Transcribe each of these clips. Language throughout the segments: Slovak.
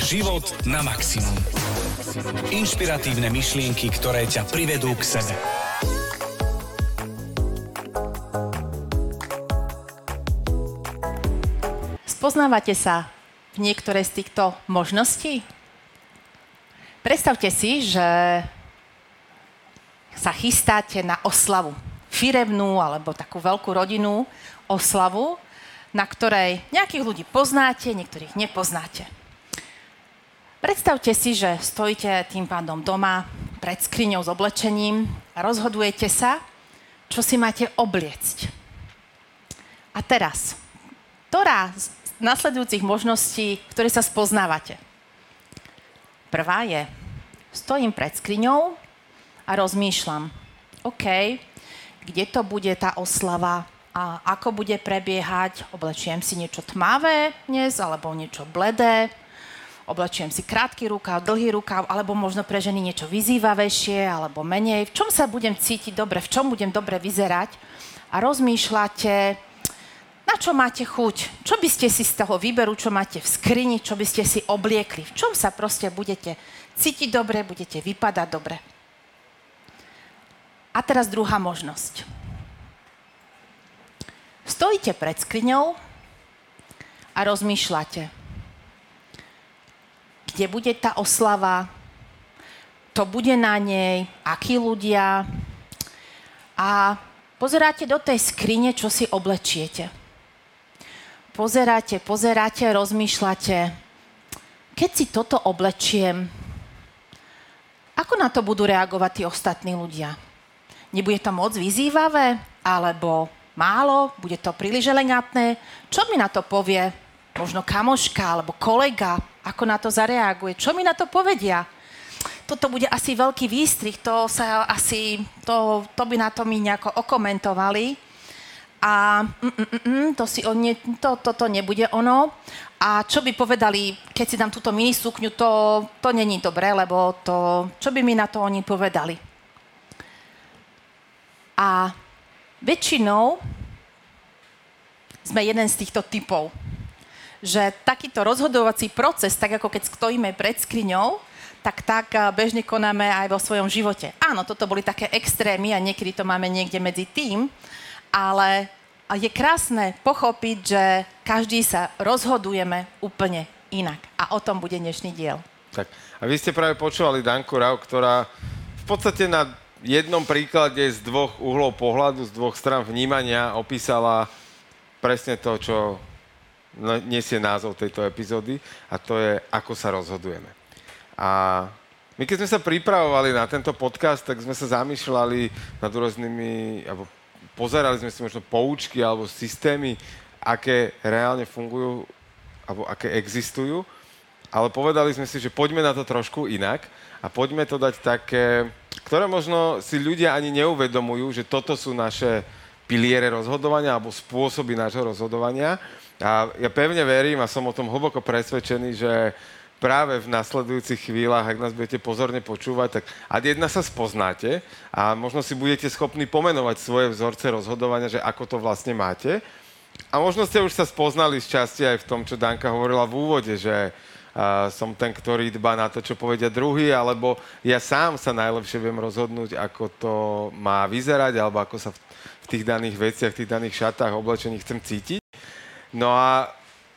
Život na maximum. Inšpiratívne myšlienky, ktoré ťa privedú k sebe. Spoznávate sa v niektoré z týchto možností? Predstavte si, že sa chystáte na oslavu. Firevnú alebo takú veľkú rodinnú oslavu, na ktorej nejakých ľudí poznáte, niektorých nepoznáte. Predstavte si, že stojíte tým pádom doma pred skriňou s oblečením a rozhodujete sa, čo si máte obliecť. A teraz, ktorá z nasledujúcich možností, ktoré sa spoznávate? Prvá je, stojím pred skriňou a rozmýšľam, OK, kde to bude tá oslava a ako bude prebiehať, oblečiem si niečo tmavé dnes alebo niečo bledé, oblečujem si krátky rukav, dlhý rukav, alebo možno pre ženy niečo vyzývavejšie, alebo menej. V čom sa budem cítiť dobre, v čom budem dobre vyzerať a rozmýšľate, na čo máte chuť, čo by ste si z toho výberu, čo máte v skrini, čo by ste si obliekli, v čom sa proste budete cítiť dobre, budete vypadať dobre. A teraz druhá možnosť. Stojíte pred skriňou a rozmýšľate, kde bude tá oslava, to bude na nej, akí ľudia. A pozeráte do tej skrine, čo si oblečiete. Pozeráte, pozeráte, rozmýšľate, keď si toto oblečiem, ako na to budú reagovať tí ostatní ľudia? Nebude to moc vyzývavé? Alebo málo? Bude to príliš elegantné? Čo mi na to povie možno kamoška alebo kolega? ako na to zareaguje, čo mi na to povedia. Toto bude asi veľký výstrih, to sa asi, to, to by na to mi nejako okomentovali. A mm, mm, mm, mm to si on ne, to, toto nebude ono. A čo by povedali, keď si dám túto mini sukňu, to, to není dobré, lebo to, čo by mi na to oni povedali. A väčšinou sme jeden z týchto typov že takýto rozhodovací proces, tak ako keď stojíme pred skriňou, tak tak bežne konáme aj vo svojom živote. Áno, toto boli také extrémy a niekedy to máme niekde medzi tým, ale je krásne pochopiť, že každý sa rozhodujeme úplne inak. A o tom bude dnešný diel. Tak. A vy ste práve počúvali Danku Rau, ktorá v podstate na jednom príklade z dvoch uhlov pohľadu, z dvoch stran vnímania opísala presne to, čo nesie názov tejto epizódy a to je Ako sa rozhodujeme. A my keď sme sa pripravovali na tento podcast, tak sme sa zamýšľali nad rôznymi, alebo pozerali sme si možno poučky alebo systémy, aké reálne fungujú, alebo aké existujú, ale povedali sme si, že poďme na to trošku inak a poďme to dať také, ktoré možno si ľudia ani neuvedomujú, že toto sú naše piliere rozhodovania alebo spôsoby nášho rozhodovania a ja pevne verím a som o tom hlboko presvedčený, že práve v nasledujúcich chvíľach, ak nás budete pozorne počúvať, tak ad jedna sa spoznáte a možno si budete schopní pomenovať svoje vzorce rozhodovania, že ako to vlastne máte. A možno ste už sa spoznali z časti aj v tom, čo Danka hovorila v úvode, že uh, som ten, ktorý dba na to, čo povedia druhý, alebo ja sám sa najlepšie viem rozhodnúť, ako to má vyzerať, alebo ako sa v, tých daných veciach, v tých daných šatách, oblečení chcem cítiť. No a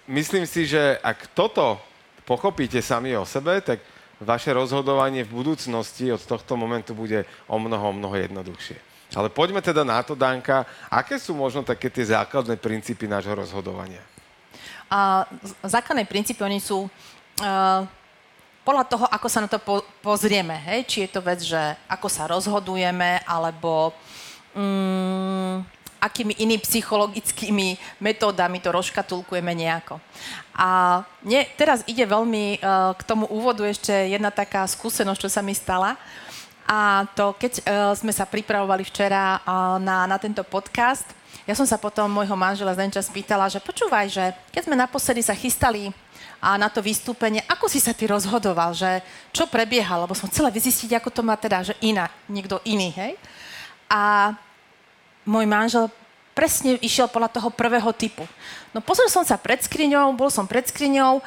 myslím si, že ak toto pochopíte sami o sebe, tak vaše rozhodovanie v budúcnosti od tohto momentu bude o mnoho, o mnoho jednoduchšie. Ale poďme teda na to, Danka. Aké sú možno také tie základné princípy nášho rozhodovania? A základné princípy, oni sú uh, podľa toho, ako sa na to po- pozrieme. Hej? Či je to vec, že ako sa rozhodujeme, alebo um, akými inými psychologickými metódami to rozškatulkujeme nejako. A mne teraz ide veľmi uh, k tomu úvodu ešte jedna taká skúsenosť, čo sa mi stala. A to, keď uh, sme sa pripravovali včera uh, na, na tento podcast, ja som sa potom môjho manžela Zdenča spýtala, že počúvaj, že keď sme naposledy sa chystali a na to vystúpenie, ako si sa ty rozhodoval, že čo prebiehalo, lebo som chcela vyzistiť, ako to má teda, že iná, niekto iný, hej? A môj manžel presne išiel podľa toho prvého typu. No pozrel som sa pred skriňou, bol som pred skriňou,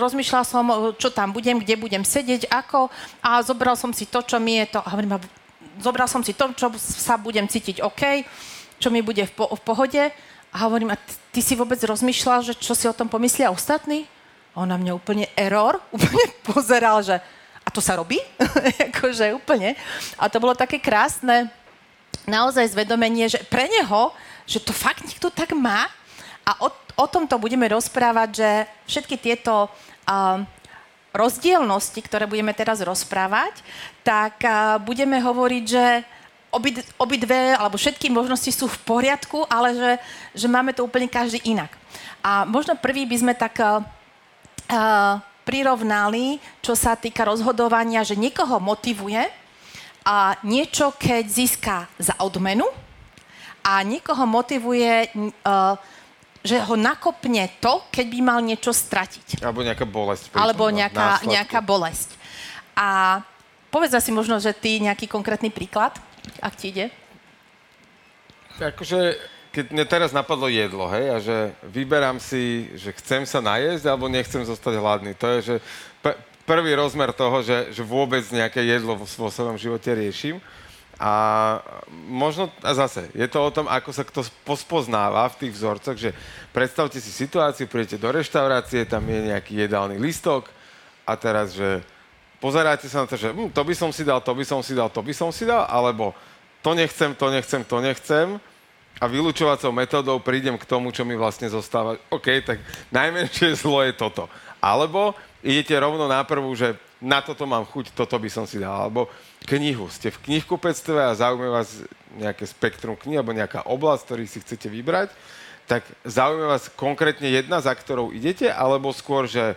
rozmýšľal som, čo tam budem, kde budem sedieť, ako a zobral som si to, čo mi je to, a hovorím, zobral som si to, čo sa budem cítiť OK, čo mi bude v, po- v pohode a hovorím, a ty si vôbec rozmýšľal, že čo si o tom pomyslia ostatní? A on na mňa úplne error, úplne pozeral, že a to sa robí? akože úplne. A to bolo také krásne, naozaj zvedomenie, že pre neho, že to fakt niekto tak má a o, o tomto budeme rozprávať, že všetky tieto uh, rozdielnosti, ktoré budeme teraz rozprávať, tak uh, budeme hovoriť, že obi, obidve, alebo všetky možnosti sú v poriadku, ale že, že máme to úplne každý inak. A možno prvý by sme tak uh, prirovnali, čo sa týka rozhodovania, že niekoho motivuje a niečo, keď získa za odmenu a niekoho motivuje, uh, že ho nakopne to, keď by mal niečo stratiť. Alebo nejaká bolesť. Alebo nejaká, nejaká bolesť. A povedz si možno, že ty nejaký konkrétny príklad ak ti ide? Akože, keď mne teraz napadlo jedlo, hej, a že vyberám si, že chcem sa najesť, alebo nechcem zostať hladný. To je, že prvý rozmer toho, že, že vôbec nejaké jedlo vo, vo svojom živote riešim. A možno, a zase, je to o tom, ako sa kto pospoznáva v tých vzorcoch, že predstavte si situáciu, prídete do reštaurácie, tam je nejaký jedálny listok a teraz, že pozeráte sa na to, že hm, to by som si dal, to by som si dal, to by som si dal, alebo to nechcem, to nechcem, to nechcem a vylúčovacou metódou prídem k tomu, čo mi vlastne zostáva. OK, tak najmenšie zlo je toto. Alebo idete rovno na prvú, že na toto mám chuť, toto by som si dal. Alebo knihu. Ste v knihkupectve a zaujíma vás nejaké spektrum knih alebo nejaká oblasť, ktorý si chcete vybrať, tak zaujíma vás konkrétne jedna, za ktorou idete, alebo skôr, že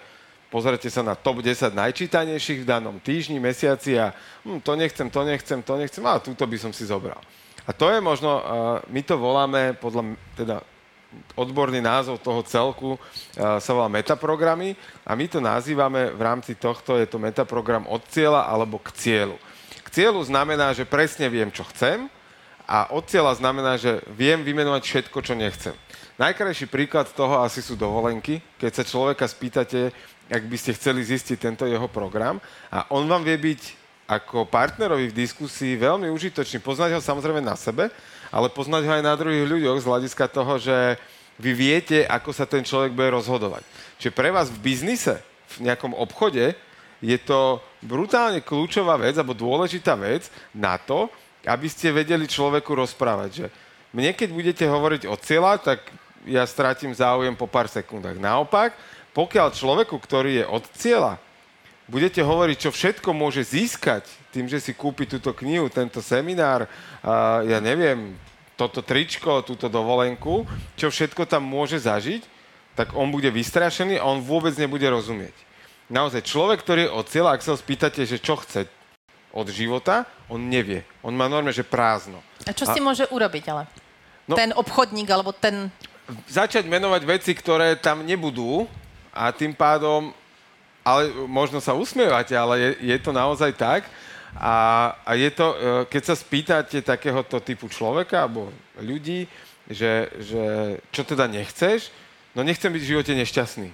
pozrite sa na top 10 najčítanejších v danom týždni, mesiaci a hm, to nechcem, to nechcem, to nechcem, ale túto by som si zobral. A to je možno, uh, my to voláme podľa teda odborný názov toho celku uh, sa volá metaprogramy a my to nazývame v rámci tohto, je to metaprogram od cieľa alebo k cieľu. K cieľu znamená, že presne viem, čo chcem a od cieľa znamená, že viem vymenovať všetko, čo nechcem. Najkrajší príklad toho asi sú dovolenky. Keď sa človeka spýtate, ak by ste chceli zistiť tento jeho program. A on vám vie byť ako partnerovi v diskusii veľmi užitočný. Poznať ho samozrejme na sebe, ale poznať ho aj na druhých ľuďoch z hľadiska toho, že vy viete, ako sa ten človek bude rozhodovať. Čiže pre vás v biznise, v nejakom obchode, je to brutálne kľúčová vec, alebo dôležitá vec na to, aby ste vedeli človeku rozprávať, že mne keď budete hovoriť o cieľa, tak ja strátim záujem po pár sekundách. Naopak, pokiaľ človeku, ktorý je od cieľa, budete hovoriť, čo všetko môže získať tým, že si kúpi túto knihu, tento seminár, a ja neviem, toto tričko, túto dovolenku, čo všetko tam môže zažiť, tak on bude vystrašený a on vôbec nebude rozumieť. Naozaj, človek, ktorý je od cieľa, ak sa ho spýtate, že čo chce od života, on nevie. On má normálne, že prázdno. A čo a... si môže urobiť ale? No, ten obchodník, alebo ten... Začať menovať veci, ktoré tam nebudú, a tým pádom, ale možno sa usmievate, ale je, je to naozaj tak. A, a je to, e, keď sa spýtate takéhoto typu človeka alebo ľudí, že, že čo teda nechceš, no nechcem byť v živote nešťastný.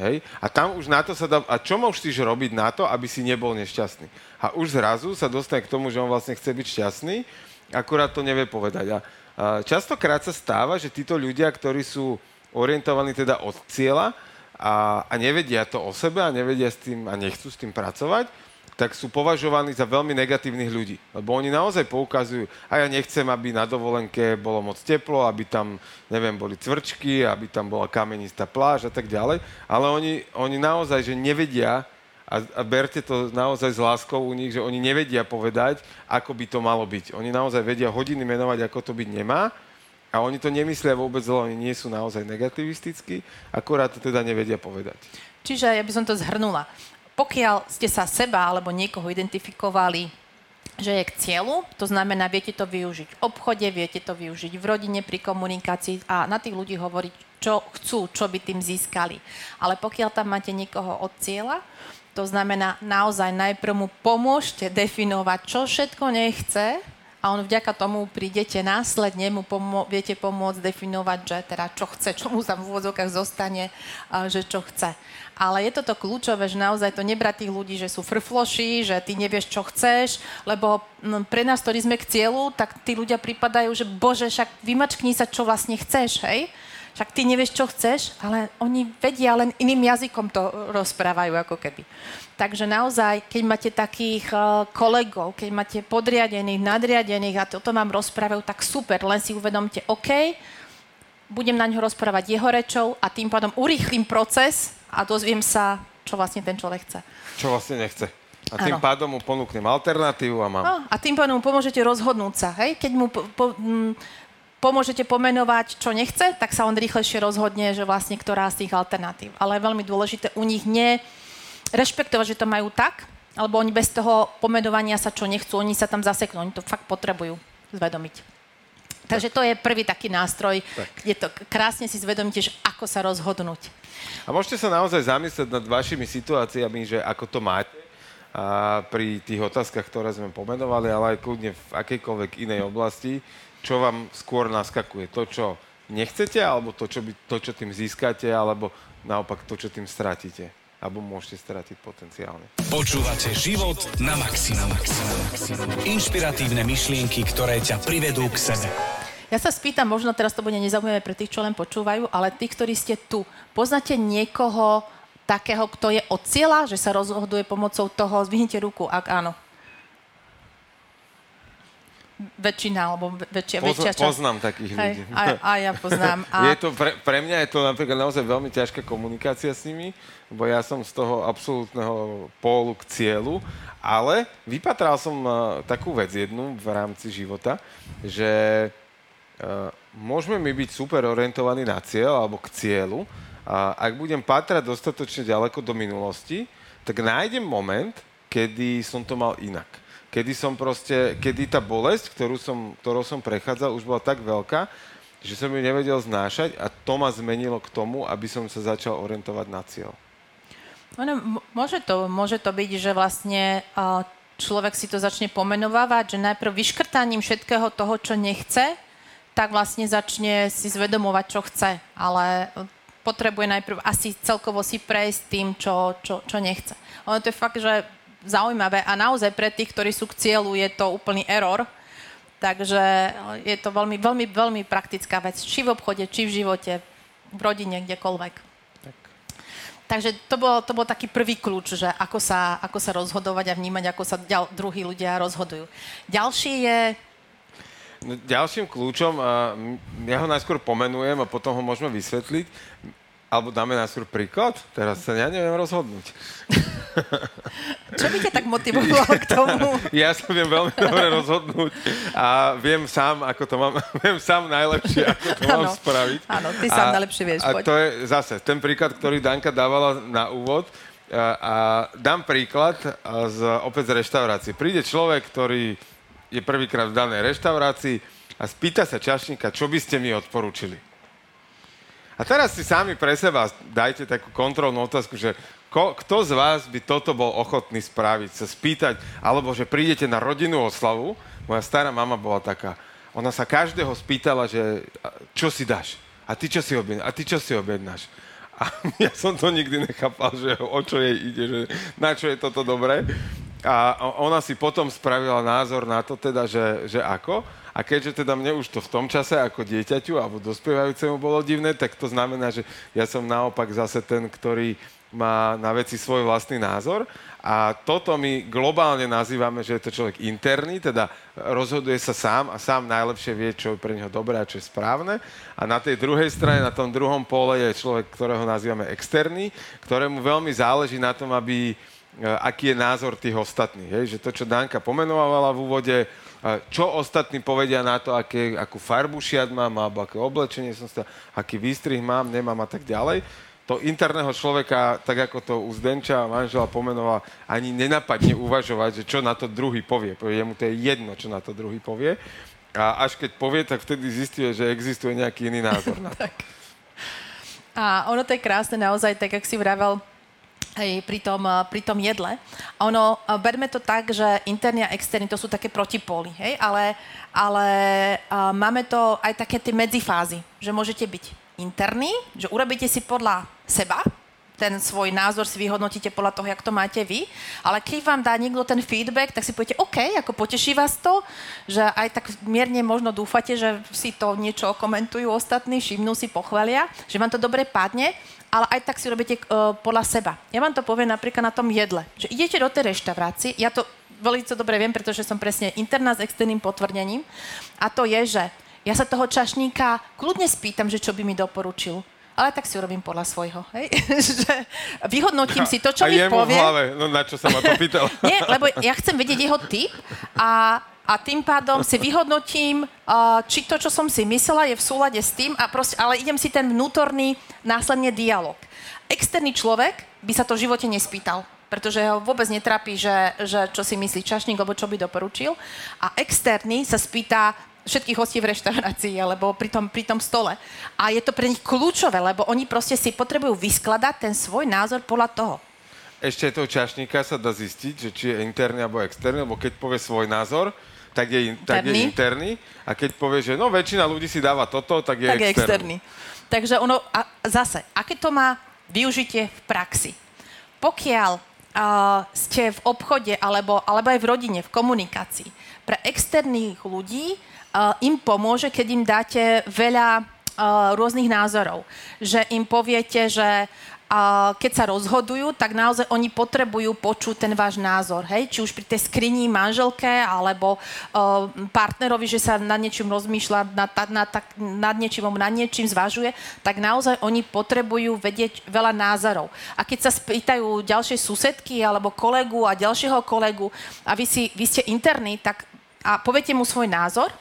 Hej? A tam už na to sa dá... A čo musíš robiť na to, aby si nebol nešťastný? A už zrazu sa dostane k tomu, že on vlastne chce byť šťastný, akurát to nevie povedať. A, a častokrát sa stáva, že títo ľudia, ktorí sú orientovaní teda od cieľa, a, a nevedia to o sebe a nevedia s tým a nechcú s tým pracovať, tak sú považovaní za veľmi negatívnych ľudí. Lebo oni naozaj poukazujú, a ja nechcem, aby na dovolenke bolo moc teplo, aby tam, neviem, boli cvrčky, aby tam bola kamenistá pláž a tak ďalej. Ale oni, oni naozaj, že nevedia, a, a berte to naozaj s láskou u nich, že oni nevedia povedať, ako by to malo byť. Oni naozaj vedia hodiny menovať, ako to byť nemá, a oni to nemyslia vôbec zle, oni nie sú naozaj negativistickí, akorát to teda nevedia povedať. Čiže ja by som to zhrnula. Pokiaľ ste sa seba alebo niekoho identifikovali, že je k cieľu, to znamená, viete to využiť v obchode, viete to využiť v rodine, pri komunikácii a na tých ľudí hovoriť, čo chcú, čo by tým získali. Ale pokiaľ tam máte niekoho od cieľa, to znamená naozaj najprv mu pomôžte definovať, čo všetko nechce, a on vďaka tomu prídete následne, mu pomo- viete pomôcť definovať, že teda čo chce, čo mu tam v úvodzovkách zostane, že čo chce. Ale je toto kľúčové, že naozaj to nebrať tých ľudí, že sú frfloši, že ty nevieš, čo chceš, lebo no, pre nás, ktorí sme k cieľu, tak tí ľudia pripadajú, že bože, však vymačkni sa, čo vlastne chceš, hej? Však ty nevieš, čo chceš, ale oni vedia, len iným jazykom to rozprávajú ako keby. Takže naozaj, keď máte takých uh, kolegov, keď máte podriadených, nadriadených a toto vám rozprávajú, tak super, len si uvedomte, OK, budem na ňo rozprávať jeho rečou a tým pádom urýchlim proces a dozviem sa, čo vlastne ten človek chce. Čo vlastne nechce. A tým Áno. pádom mu ponúknem alternatívu a mám. No, a tým pádom mu pomôžete rozhodnúť sa. Hej? Keď mu po, po, m, pomôžete pomenovať, čo nechce, tak sa on rýchlejšie rozhodne, že vlastne ktorá z tých alternatív. Ale je veľmi dôležité u nich nie rešpektovať, že to majú tak, alebo oni bez toho pomenovania sa, čo nechcú, oni sa tam zaseknú. Oni to fakt potrebujú zvedomiť. Takže to je prvý taký nástroj, Tak. kde to krásne si zvedomíte, že ako sa rozhodnúť. A môžete sa naozaj zamyslieť nad vašimi situáciami, že ako to máte a pri tých otázkach, ktoré sme pomenovali, ale aj kľudne v akejkoľvek inej oblasti, čo vám skôr naskakuje. To, čo nechcete, alebo to, čo, by, to, čo tým získate, alebo naopak to, čo tým stratíte. Alebo môžete stratiť potenciálne. Počúvate život na maximum. Inšpiratívne myšlienky, ktoré ťa privedú k sebe. Ja sa spýtam, možno teraz to bude nezaujímavé pre tých, čo len počúvajú, ale tí, ktorí ste tu, poznáte niekoho takého, kto je od cieľa, že sa rozhoduje pomocou toho, zvihnite ruku, ak áno. Väčšina, alebo vä- väčšia, väčšia Pozna, časť. poznám takých Hej, ľudí. a, a ja poznám. A, Je to pre, pre mňa je to napríklad naozaj veľmi ťažká komunikácia s nimi, lebo ja som z toho absolútneho pólu k cieľu, ale vypatral som uh, takú vec jednu v rámci života, že uh, môžeme my byť super orientovaní na cieľ alebo k cieľu a ak budem patrať dostatočne ďaleko do minulosti, tak nájdem moment, kedy som to mal inak. Kedy som proste, kedy tá bolesť, ktorú som, ktorou som prechádzal, už bola tak veľká, že som ju nevedel znášať a to ma zmenilo k tomu, aby som sa začal orientovať na cieľ. Ono, môže, to, môže to byť, že vlastne a, človek si to začne pomenovávať, že najprv vyškrtaním všetkého toho, čo nechce, tak vlastne začne si zvedomovať, čo chce. Ale e, potrebuje najprv asi celkovo si prejsť tým, čo, čo, čo nechce. Ono to je fakt, že zaujímavé a naozaj pre tých, ktorí sú k cieľu, je to úplný error. Takže je to veľmi, veľmi, veľmi praktická vec. Či v obchode, či v živote, v rodine, kdekoľvek. Takže to bol, to bol taký prvý kľúč, že ako sa, ako sa rozhodovať a vnímať, ako sa ďal, druhí ľudia rozhodujú. Ďalší je, No, Ďalším kľúčom, ja ho najskôr pomenujem a potom ho môžeme vysvetliť, alebo dáme najskôr príklad, teraz sa ja neviem rozhodnúť. čo by ťa tak motivovalo k tomu? Ja sa viem veľmi dobre rozhodnúť a viem sám, ako to mám, viem sám najlepšie, ako to mám spraviť. Áno, ty sám najlepšie vieš, A poď. to je zase ten príklad, ktorý Danka dávala na úvod. A, a dám príklad a z, opäť z reštaurácie. Príde človek, ktorý je prvýkrát v danej reštaurácii a spýta sa čašníka, čo by ste mi odporúčili. A teraz si sami pre seba dajte takú kontrolnú otázku, že ko, kto z vás by toto bol ochotný spraviť, sa spýtať, alebo že prídete na rodinnú oslavu. Moja stará mama bola taká, ona sa každého spýtala, že čo si dáš? A ty čo si objednáš? A ty čo si objednáš? A ja som to nikdy nechápal, že o čo jej ide, že na čo je toto dobré. A ona si potom spravila názor na to teda, že, že ako. A keďže teda mne už to v tom čase ako dieťaťu alebo dospievajúcemu bolo divné, tak to znamená, že ja som naopak zase ten, ktorý má na veci svoj vlastný názor. A toto my globálne nazývame, že je to človek interný, teda rozhoduje sa sám a sám najlepšie vie, čo je pre neho dobré a čo je správne. A na tej druhej strane, na tom druhom pole je človek, ktorého nazývame externý, ktorému veľmi záleží na tom, aby e, aký je názor tých ostatných. Hej? Že to, čo Danka pomenovala v úvode, čo ostatní povedia na to, aké, akú farbu šiat mám, alebo aké oblečenie som sa, aký výstrih mám, nemám a tak ďalej. To interného človeka, tak ako to u Zdenča manžela pomenovala, ani nenapadne uvažovať, že čo na to druhý. Povie, Jemu to je jedno, čo na to druhý povie. A až keď povie, tak vtedy zistuje, že existuje nejaký iný názor na to. A ono to je krásne naozaj, tak jak si vravel, hej, pri, tom, eh, pri tom jedle. Ono, eh, berme to tak, že interný a externý to sú také protipóly, hej, ale, ale uh, máme to aj také tie medzifázy, že môžete byť interný, že urobíte si podľa seba, ten svoj názor si vyhodnotíte podľa toho, jak to máte vy, ale keď vám dá niekto ten feedback, tak si poviete, OK, ako poteší vás to, že aj tak mierne možno dúfate, že si to niečo komentujú ostatní, všimnú si, pochvália, že vám to dobre padne ale aj tak si robíte uh, podľa seba. Ja vám to poviem napríklad na tom jedle. Že idete do tej reštaurácie, ja to veľmi dobre viem, pretože som presne interná s externým potvrdením. A to je, že ja sa toho čašníka kľudne spýtam, že čo by mi doporučil. Ale tak si urobím podľa svojho. Hej? že vyhodnotím si to, čo a mi povie. v hlave, no na čo sa ma to pýtal. Nie, lebo ja chcem vedieť jeho typ a a tým pádom si vyhodnotím, či to, čo som si myslela, je v súlade s tým, a proste, ale idem si ten vnútorný následne dialog. Externý človek by sa to v živote nespýtal, pretože ho vôbec netrapí, že, že čo si myslí čašník, alebo čo by doporučil. A externý sa spýta všetkých hostí v reštaurácii alebo pri tom, pri tom stole. A je to pre nich kľúčové, lebo oni proste si potrebujú vyskladať ten svoj názor podľa toho. Ešte toho čašníka sa dá zistiť, že či je interný alebo externý, lebo keď povie svoj názor, tak je, tak je interný. A keď povie, že no väčšina ľudí si dáva toto, tak je tak externý. Je externý. Takže ono, a zase, aké to má využitie v praxi? Pokiaľ uh, ste v obchode alebo, alebo aj v rodine, v komunikácii, pre externých ľudí uh, im pomôže, keď im dáte veľa uh, rôznych názorov. Že im poviete, že a keď sa rozhodujú, tak naozaj oni potrebujú počuť ten váš názor. Hej? Či už pri tej skrini manželke alebo uh, partnerovi, že sa nad niečím rozmýšľa, nad, nad, nad niečím, nad niečím zvažuje, tak naozaj oni potrebujú vedieť veľa názorov. A keď sa spýtajú ďalšie susedky alebo kolegu a ďalšieho kolegu a vy, si, vy ste interní, tak a poviete mu svoj názor,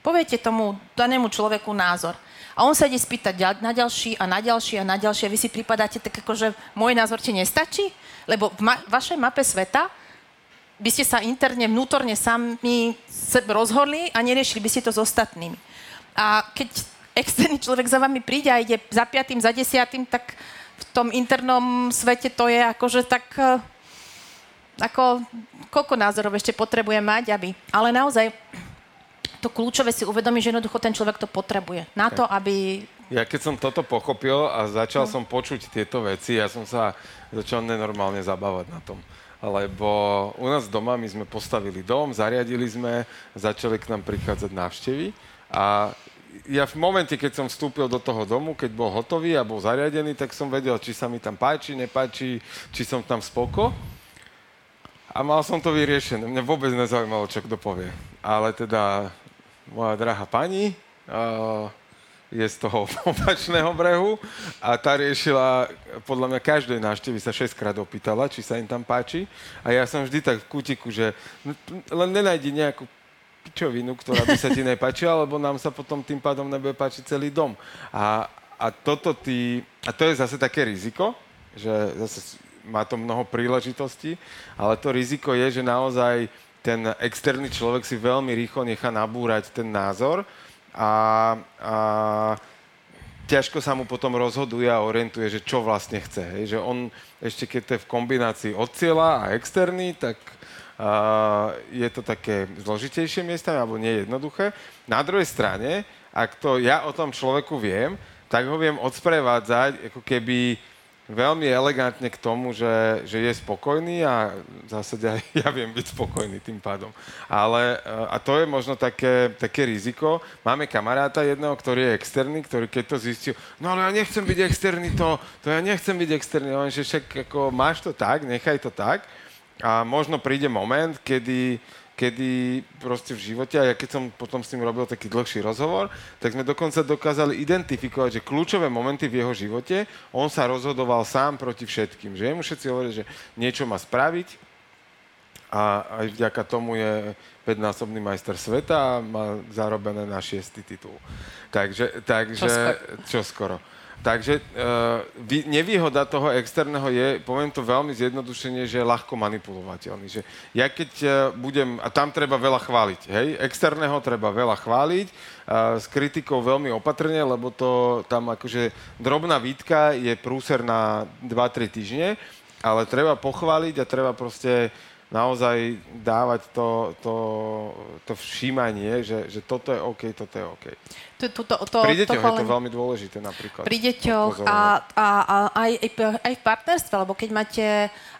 poviete tomu danému človeku názor. A on sa ide spýtať na ďalší a na ďalší a na ďalší a vy si pripadáte tak ako, že môj názor ti nestačí? Lebo v ma- vašej mape sveta by ste sa interne, vnútorne sami rozhodli a neriešili by ste to s ostatnými. A keď externý človek za vami príde a ide za piatým, za desiatým, tak v tom internom svete to je akože tak eh, ako koľko názorov ešte potrebujem mať, aby... Ale naozaj to kľúčové si uvedomí, že jednoducho ten človek to potrebuje. Na to, aby... Ja keď som toto pochopil a začal no. som počuť tieto veci, ja som sa začal nenormálne zabávať na tom. Lebo u nás doma my sme postavili dom, zariadili sme, začali k nám prichádzať návštevy a ja v momente, keď som vstúpil do toho domu, keď bol hotový a bol zariadený, tak som vedel, či sa mi tam páči, nepáči, či som tam spoko. A mal som to vyriešené. Mňa vôbec nezaujímalo, čo kto povie. Ale teda moja drahá pani uh, je z toho opačného brehu a tá riešila, podľa mňa každej návštevy sa 6 krát opýtala, či sa im tam páči. A ja som vždy tak v kutiku, že len nenajdi nejakú pičovinu, ktorá by sa ti nepáčila, lebo nám sa potom tým pádom nebude páčiť celý dom. A, a toto ty, a to je zase také riziko, že zase má to mnoho príležitostí, ale to riziko je, že naozaj ten externý človek si veľmi rýchlo nechá nabúrať ten názor a, a ťažko sa mu potom rozhoduje a orientuje, že čo vlastne chce. Hej. Že on ešte keď to je v kombinácii od cieľa a externý, tak a, je to také zložitejšie miesta alebo nie jednoduché. Na druhej strane, ak to ja o tom človeku viem, tak ho viem odsprevádzať ako keby veľmi elegantne k tomu, že, že je spokojný a v zásade aj ja viem byť spokojný tým pádom. Ale, eh, a to je možno také, také riziko. Máme kamaráta jedného, ktorý je externý, ktorý keď to zistil, no ale ja nechcem byť externý to, to ja nechcem byť externý, len že však ako máš to tak, nechaj to tak. A možno príde moment, kedy kedy proste v živote, a ja keď som potom s ním robil taký dlhší rozhovor, tak sme dokonca dokázali identifikovať, že kľúčové momenty v jeho živote, on sa rozhodoval sám proti všetkým. Že mu všetci hovorili, že niečo má spraviť a aj vďaka tomu je 5-násobný majster sveta a má zarobené na šiestý titul. Takže, takže čo skoro. Čo skoro. Takže uh, nevýhoda toho externého je, poviem to veľmi zjednodušene, že je ľahko manipulovateľný. Že ja keď uh, budem, a tam treba veľa chváliť, hej, externého treba veľa chváliť, uh, s kritikou veľmi opatrne, lebo to tam akože drobná výtka je prúser na 2-3 týždne, ale treba pochváliť a treba proste naozaj dávať to, to, to všímanie, že, že toto je OK, toto je OK. To, to, to, to, Pri deťoch to je to veľmi dôležité napríklad. Pri deťoch a, a, a aj, aj v partnerstve, lebo keď máte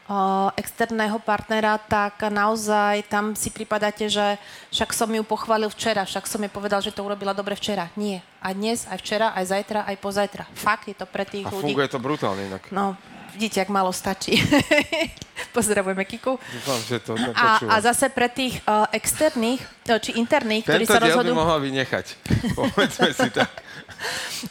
uh, externého partnera, tak naozaj tam si pripadáte, že však som ju pochválil včera, však som jej povedal, že to urobila dobre včera. Nie. A dnes, aj včera, aj zajtra, aj pozajtra. Fakt je to pre tých a ľudí. funguje to brutálne inak. No, vidíte, ak málo stačí. Pozdravujeme Kiku. Dúfam, že to a, a zase pre tých uh, externých, uh, či interných, ktorí sa rozhodujú... Tento by mohla vynechať, povedzme si tak.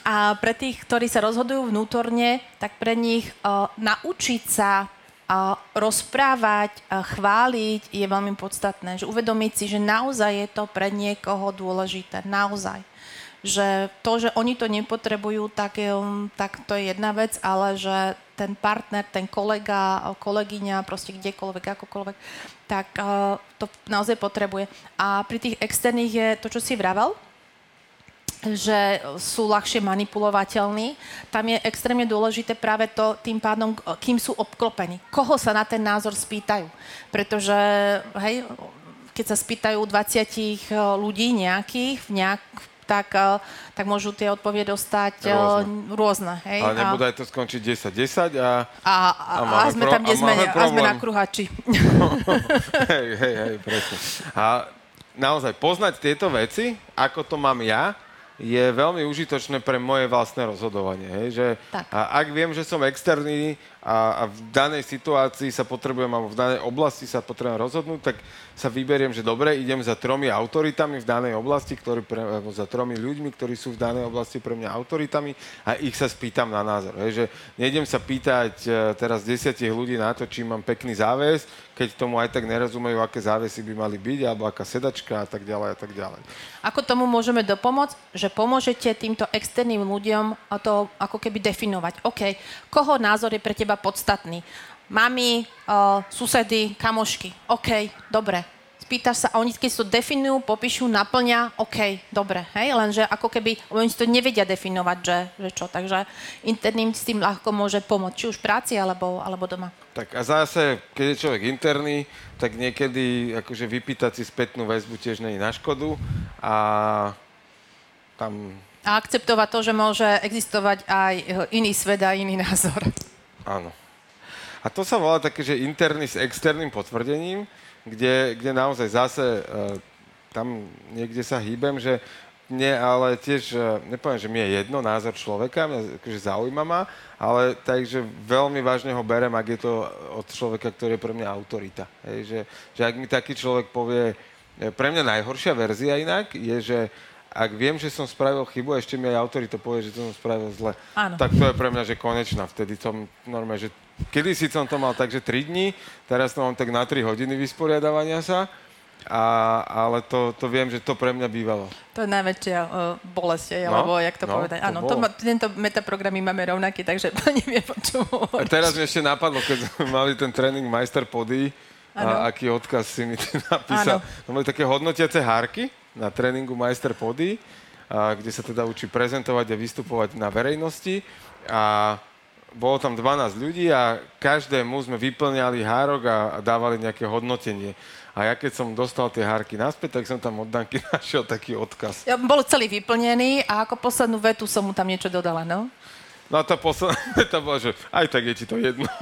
A pre tých, ktorí sa rozhodujú vnútorne, tak pre nich uh, naučiť sa uh, rozprávať, uh, chváliť je veľmi podstatné. Že uvedomiť si, že naozaj je to pre niekoho dôležité. Naozaj že to, že oni to nepotrebujú, tak, je, tak to je jedna vec, ale že ten partner, ten kolega, kolegyňa, proste kdekoľvek, akokoľvek, tak uh, to naozaj potrebuje. A pri tých externých je to, čo si vravel, že sú ľahšie manipulovateľní. Tam je extrémne dôležité práve to tým pádom, kým sú obklopení. Koho sa na ten názor spýtajú. Pretože, hej, keď sa spýtajú 20 ľudí nejakých v nejak, tak, eh, tak môžu tie odpovede dostať eh, rôzne. rôzne hej? Ale nebude aj to skončiť 10-10 a, a, a, a, a sme pro, tam, kde sme, a sme na kruhači. hej, hej, hej, presne. A naozaj poznať tieto veci, ako to mám ja, je veľmi užitočné pre moje vlastné rozhodovanie. Hej? Že, a ak viem, že som externý a, a v danej situácii sa potrebujem, alebo v danej oblasti sa potrebujem rozhodnúť, tak sa vyberiem, že dobre, idem za tromi autoritami v danej oblasti, ktorí pre, alebo za tromi ľuďmi, ktorí sú v danej oblasti pre mňa autoritami a ich sa spýtam na názor. Hej? Že nejdem sa pýtať e, teraz desiatich ľudí na to, či mám pekný záväz, keď tomu aj tak nerozumejú, aké závesy by mali byť, alebo aká sedačka a tak ďalej a tak ďalej. Ako tomu môžeme dopomôcť? Že pomôžete týmto externým ľuďom to ako keby definovať. OK, koho názor je pre teba podstatný? Mami, uh, susedy, kamošky. OK, dobre spýtaš sa a oni keď si to definujú, popíšu, naplňa, OK, dobre, hej, lenže ako keby oni si to nevedia definovať, že, že čo, takže interným s tým ľahko môže pomôcť, či už v práci alebo, alebo doma. Tak a zase, keď je človek interný, tak niekedy akože vypýtať si spätnú väzbu tiež nie je na škodu a tam... A akceptovať to, že môže existovať aj iný svet a iný názor. Áno. A to sa volá také, že interný s externým potvrdením, kde, kde naozaj zase uh, tam niekde sa hýbem, že mne ale tiež, uh, nepoviem, že mi je jedno názor človeka, mňa akože zaujíma ma, ale takže veľmi vážne ho berem, ak je to od človeka, ktorý je pre mňa autorita. Hej, že, že ak mi taký človek povie, e, pre mňa najhoršia verzia inak je, že ak viem, že som spravil chybu a ešte mi aj autorita povie, že to som spravil zle, Áno. tak to je pre mňa, že konečná. Vtedy som normálne, že Kedy si som to mal tak, že 3 dní, teraz to mám tak na 3 hodiny vysporiadavania sa. A, ale to, to viem, že to pre mňa bývalo. To je najväčšia uh, bolesť, no, alebo jak to no, povedať. Áno, to ma, tento metaprogram máme rovnaký, takže neviem, o čom A teraz mi ešte napadlo, keď sme mali ten tréning Majster Pody, a aký odkaz si mi napísal. To boli také hodnotiace hárky na tréningu Majster Pody, a, kde sa teda učí prezentovať a vystupovať na verejnosti. A bolo tam 12 ľudí a každému sme vyplňali hárok a, dávali nejaké hodnotenie. A ja keď som dostal tie hárky naspäť, tak som tam od Danky našiel taký odkaz. Ja, bol celý vyplnený a ako poslednú vetu som mu tam niečo dodala, no? No a tá posledná veta bola, že aj tak je ti to jedno.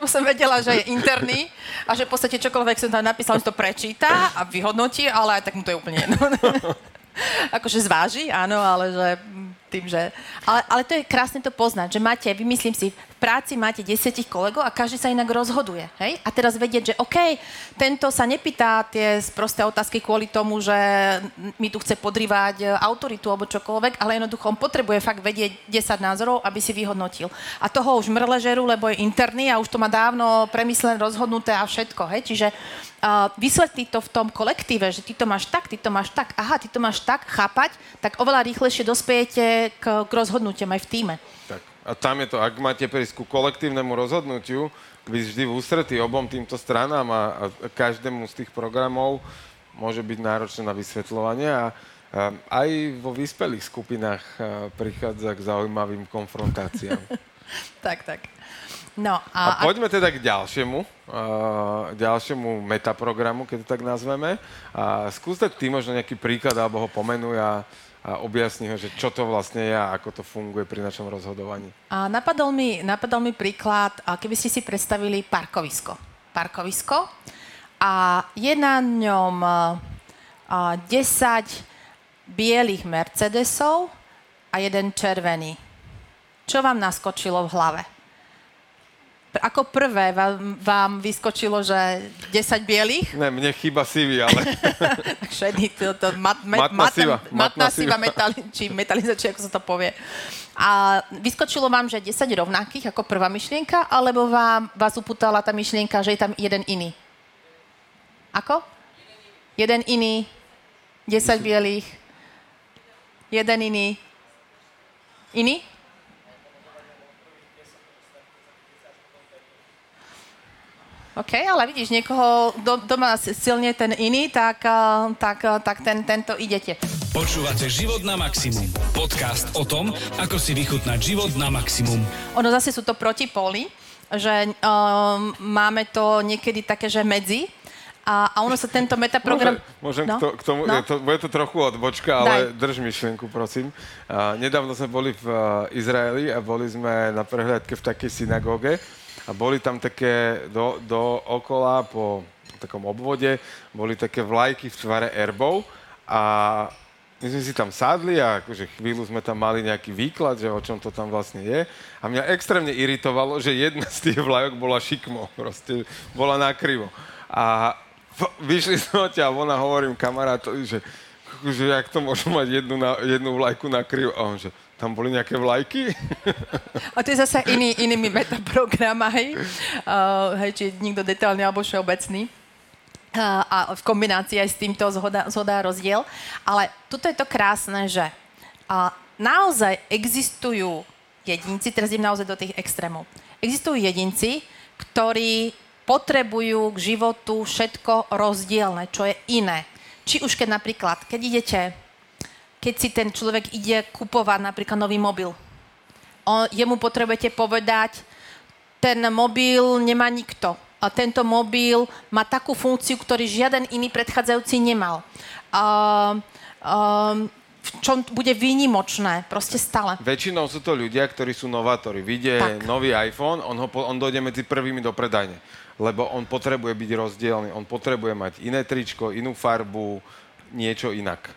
No som vedela, že je interný a že v podstate čokoľvek som tam napísal, on to prečíta a vyhodnotí, ale aj tak mu to je úplne jedno. akože zváži, áno, ale že tým, že... Ale, ale to je krásne to poznať, že máte, vymyslím si, v práci máte desiatich kolegov a každý sa inak rozhoduje, hej? A teraz vedieť, že OK, tento sa nepýta tie prosté otázky kvôli tomu, že mi tu chce podrývať e, autoritu alebo čokoľvek, ale jednoducho on potrebuje fakt vedieť 10 názorov, aby si vyhodnotil. A toho už mrležeru, lebo je interný a už to má dávno premyslené, rozhodnuté a všetko, hej? Čiže uh, vysvetliť to v tom kolektíve, že ty to máš tak, ty to máš tak, aha, ty to máš tak, chápať, tak oveľa rýchlejšie dospejete k, k rozhodnutiam aj v týme. Tak. A tam je to, ak máte prísť ku kolektívnemu rozhodnutiu, byť vždy v ústretí obom týmto stranám a, a každému z tých programov môže byť náročné na vysvetľovanie a, aj vo vyspelých skupinách a, prichádza k zaujímavým konfrontáciám. tak, tak. No A, a poďme teda k ďalšiemu, uh, ďalšiemu metaprogramu, keď to tak nazveme. A skús dať ty možno nejaký príklad, alebo ho pomenuj a, a objasni ho, že čo to vlastne je a ako to funguje pri našom rozhodovaní. A napadol, mi, napadol mi príklad, a keby ste si predstavili parkovisko. Parkovisko a je na ňom uh, 10 bielých Mercedesov a jeden červený. Čo vám naskočilo v hlave? ako prvé vám, vám vyskočilo, že 10 bielých? Ne, mne chýba sivý, ale... Šedý, to, to mat, mat, matná siva. Matná siva, metali, či metalizačia, ako sa to povie. A vyskočilo vám, že 10 rovnakých ako prvá myšlienka, alebo vám, vás uputala tá myšlienka, že je tam jeden iný? Ako? Jeden iný, 10 bielých, jeden iný. Iný? OK, ale vidíš, niekoho do, doma silne ten iný, tak, eh, tak, eh, tak ten, tento idete. Počúvate Život na maximum. Podcast o tom, ako si vychutnať život na maximum. Ono zase sú to protipóly, že um, máme to niekedy také, že medzi, a, a ono sa tento metaprogram... Môžem, môžem no? k, to, k tomu, no? je to, bude to trochu odbočka, ale Daj. drž myšlienku, prosím. Uh, nedávno sme boli v uh, Izraeli a boli sme na prehľadke v takej synagóge a boli tam také do, do okola po takom obvode, boli také vlajky v tvare erbov a my sme si tam sadli a akože chvíľu sme tam mali nejaký výklad, že o čom to tam vlastne je. A mňa extrémne iritovalo, že jedna z tých vlajok bola šikmo, proste bola nakrivo. A vyšli sme odtiaľ, ona hovorím kamarátovi, že, že jak to môžu mať jednu, na, jednu vlajku na krivo. A on že, tam boli nejaké vlajky? A to je zase iný, iný metaprogram, hej? Uh, hej, či nikto detálny alebo všeobecný. A v kombinácii aj s týmto zhoda, zhoda rozdiel. Ale tuto je to krásne, že uh, naozaj existujú jedinci, teraz idem naozaj do tých extrémov, existujú jedinci, ktorí potrebujú k životu všetko rozdielne, čo je iné. Či už keď napríklad, keď idete keď si ten človek ide kupovať napríklad nový mobil. On, jemu potrebujete povedať, ten mobil nemá nikto. A tento mobil má takú funkciu, ktorý žiaden iný predchádzajúci nemal. Uh, uh, v čom bude výnimočné, proste stále. Väčšinou sú to ľudia, ktorí sú novátori. Vidie tak. nový iPhone, on, ho, on dojde medzi prvými do predajne, lebo on potrebuje byť rozdielny, on potrebuje mať iné tričko, inú farbu, niečo inak.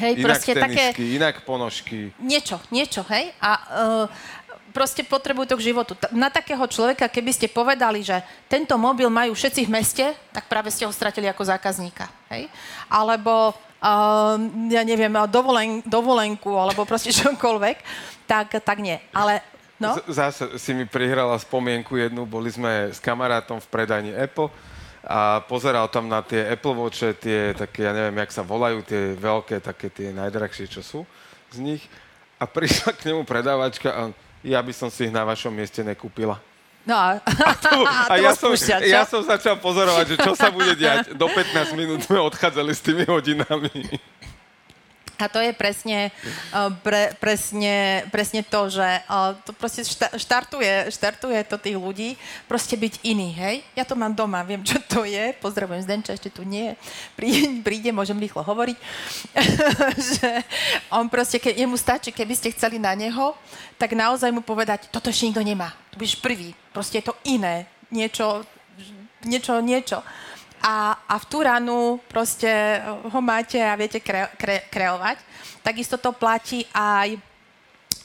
Hej, inak proste tenisky, také... inak ponožky. Niečo, niečo, hej. A uh, proste potrebujú to k životu. Na takého človeka, keby ste povedali, že tento mobil majú všetci v meste, tak práve ste ho stratili ako zákazníka. Hej? Alebo, uh, ja neviem, dovolen, dovolenku, alebo proste čokoľvek, tak, tak nie. Ale No? Zase si mi prihrala spomienku jednu, boli sme s kamarátom v predajni Apple a pozeral tam na tie Apple Watche, tie také, ja neviem, jak sa volajú, tie veľké, také tie najdrahšie, čo sú z nich. A prišla k nemu predávačka a ja by som si ich na vašom mieste nekúpila. No a, a, to, a ja, som, ja som začal pozorovať, že čo sa bude diať. Do 15 minút sme odchádzali s tými hodinami. A to je presne, uh, pre, presne, presne to, že uh, to proste štartuje, štartuje to tých ľudí, proste byť iný, hej? Ja to mám doma, viem, čo to je, pozdravujem Zdenča, ešte tu nie, príde, príde môžem rýchlo hovoriť, že on proste, ke, jemu stačí, keby ste chceli na neho, tak naozaj mu povedať, toto ešte nikto nemá, tu budeš prvý, proste je to iné, niečo, niečo, niečo a, a v tú ranu proste ho máte a viete kre, kre, kreovať. Takisto to platí aj,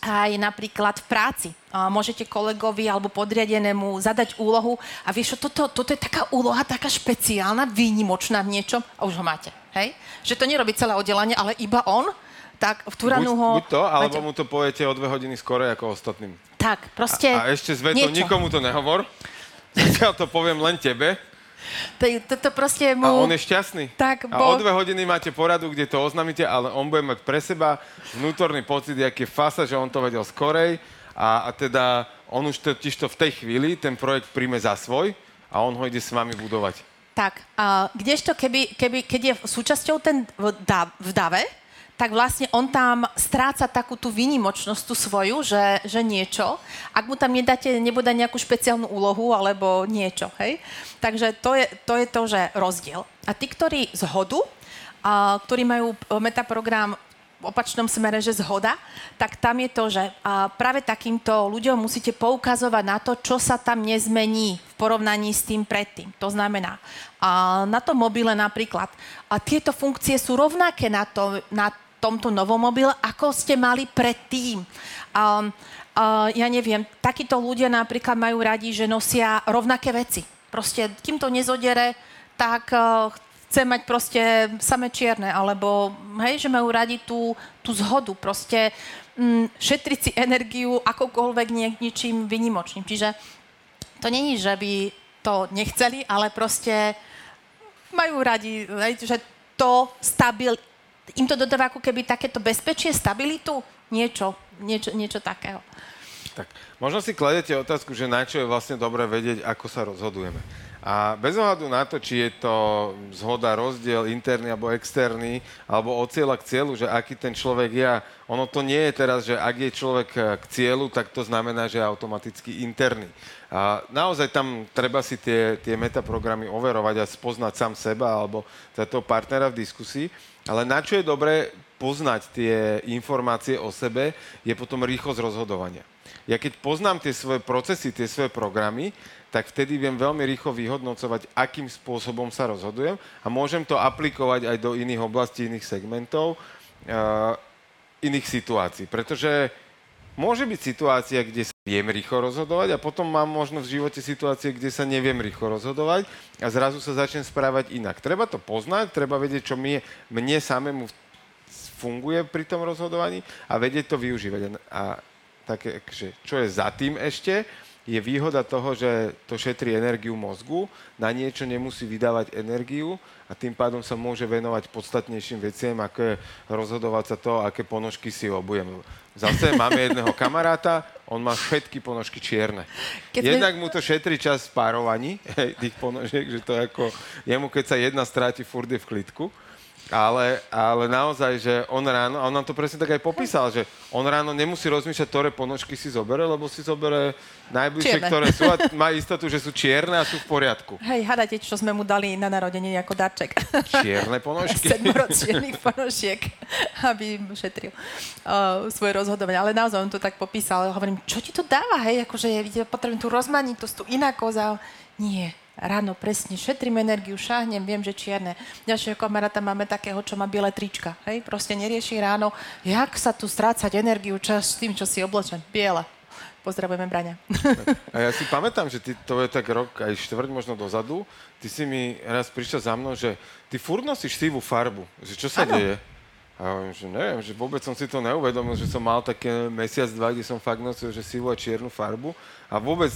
aj napríklad v práci. Môžete kolegovi alebo podriadenému zadať úlohu a vieš, toto, toto je taká úloha, taká špeciálna, výnimočná v niečom a už ho máte. Hej? Že to nerobí celé oddelenie, ale iba on, tak v tú ranu ho... Buď to, alebo máte... mu to poviete o dve hodiny skoro ako ostatným. Tak, proste... A, a ešte s vetou, nikomu to nehovor. Ja to poviem len tebe. To, to, to proste mu... A on je šťastný. Tak, bol... A o dve hodiny máte poradu, kde to oznámite, ale on bude mať pre seba vnútorný pocit, aký je fasa, že on to vedel skorej a, a teda on už totiž to v tej chvíli ten projekt príjme za svoj a on ho ide s vami budovať. Tak, a kdežto keby, keby, keď je súčasťou ten v, da, v dave, tak vlastne on tam stráca takú tú výnimočnosť, tú svoju, že, že niečo, ak mu tam nedáte, nebude nejakú špeciálnu úlohu alebo niečo, hej. Takže to je, to je to, že rozdiel. A tí, ktorí zhodu, a, ktorí majú metaprogram v opačnom smere, že zhoda, tak tam je to, že práve takýmto ľuďom musíte poukazovať na to, čo sa tam nezmení v porovnaní s tým predtým. To znamená, na tom mobile napríklad, a tieto funkcie sú rovnaké na, to, na tomto novom mobile, ako ste mali predtým. A, a, ja neviem, takíto ľudia napríklad majú radi, že nosia rovnaké veci. Proste, kým to nezodere, tak uh, chce mať proste samé čierne, alebo hej, že majú radi tú, tú zhodu, proste mm, šetriť si energiu akokoľvek nie, ničím vynimočným. Čiže to není, že by to nechceli, ale proste majú radi, hej, že to stabil, im to dodáva ako keby takéto bezpečie, stabilitu, niečo, niečo, niečo takého. Tak, možno si kladete otázku, že na čo je vlastne dobré vedieť, ako sa rozhodujeme. A bez ohľadu na to, či je to zhoda, rozdiel interný alebo externý, alebo od cieľa k cieľu, že aký ten človek je, ono to nie je teraz, že ak je človek k cieľu, tak to znamená, že je automaticky interný. A naozaj tam treba si tie, tie metaprogramy overovať a spoznať sám seba alebo toho partnera v diskusii. Ale na čo je dobré poznať tie informácie o sebe, je potom rýchlosť rozhodovania. Ja keď poznám tie svoje procesy, tie svoje programy, tak vtedy viem veľmi rýchlo vyhodnocovať, akým spôsobom sa rozhodujem a môžem to aplikovať aj do iných oblastí, iných segmentov, uh, iných situácií. Pretože môže byť situácia, kde sa viem rýchlo rozhodovať a potom mám možno v živote situácie, kde sa neviem rýchlo rozhodovať a zrazu sa začnem správať inak. Treba to poznať, treba vedieť, čo mne, mne samému funguje pri tom rozhodovaní a vedieť to využívať. A také, že čo je za tým ešte, je výhoda toho, že to šetrí energiu mozgu, na niečo nemusí vydávať energiu a tým pádom sa môže venovať podstatnejším veciam, ako je rozhodovať sa to, aké ponožky si obujem. Zase máme jedného kamaráta, on má všetky ponožky čierne. Keď Jednak mu to šetrí čas v párovaní, hej, tých ponožiek, že to je ako, jemu keď sa jedna stráti, furt je v klidku. Ale, ale naozaj, že on ráno, a on nám to presne tak aj popísal, že on ráno nemusí rozmýšľať, ktoré ponožky si zobere, lebo si zobere najbližšie, čierne. ktoré sú a má istotu, že sú čierne a sú v poriadku. Hej, hadajte, čo sme mu dali na narodenie ako darček. Čierne ponožky? Sedmoročných ponožiek, aby šetril uh, svoje rozhodovanie. Ale naozaj on to tak popísal. Hovorím, čo ti to dáva, hej? Akože ja potrebujem tú rozmanitosť, tú inakosť. A... Nie, ráno presne šetrím energiu, šahnem, viem, že čierne. Ďalšieho kamaráta máme takého, čo má biele trička. Hej? Proste nerieši ráno, jak sa tu strácať energiu čas s tým, čo si oblečen. Biele. Pozdravujeme Braňa. A ja si pamätám, že ty, to je tak rok aj štvrť možno dozadu, ty si mi raz prišiel za mnou, že ty furt nosíš sivú farbu. Že čo sa ano. deje? A ja hovorím, že neviem, že vôbec som si to neuvedomil, že som mal také mesiac, dva, kde som fakt nosil, že sivú a čiernu farbu. A vôbec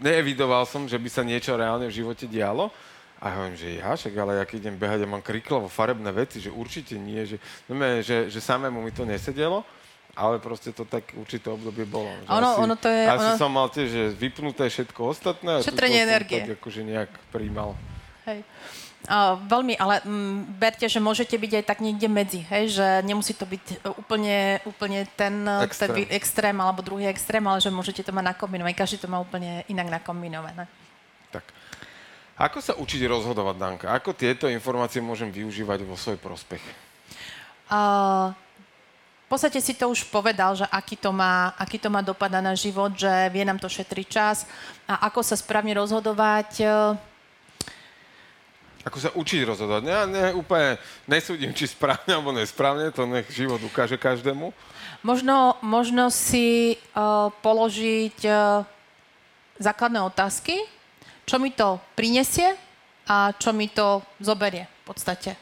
neevidoval som, že by sa niečo reálne v živote dialo. A hovorím, že ja, však ale ja keď idem behať a mám kriklovo farebné veci, že určite nie, že, neviem, že, že samému mi to nesedelo, ale proste to tak určité obdobie bolo. Že ono, asi, ono to je... Asi ono... som mal tiež, že vypnuté všetko ostatné. Šetrenie energie. tak akože nejak príjmal. Hej. Uh, veľmi, ale mm, berte, že môžete byť aj tak niekde medzi, hej, že nemusí to byť e, úplne, úplne ten e, extrém. ten extrém alebo druhý extrém, ale že môžete to mať nakombinovať. Každý to má úplne inak nakombinované. Tak. Ako sa učiť rozhodovať, Danka? Ako tieto informácie môžem využívať vo svoj prospech? Uh, v podstate si to už povedal, že aký to, má, aký to má dopad na život, že vie nám to šetriť čas a ako sa správne rozhodovať. Uh, ako sa učiť rozhodovať. Ja ne, úplne nesúdim, či správne alebo nesprávne, to nech život ukáže každému. Možno, možno si uh, položiť uh, základné otázky, čo mi to prinesie a čo mi to zoberie v podstate.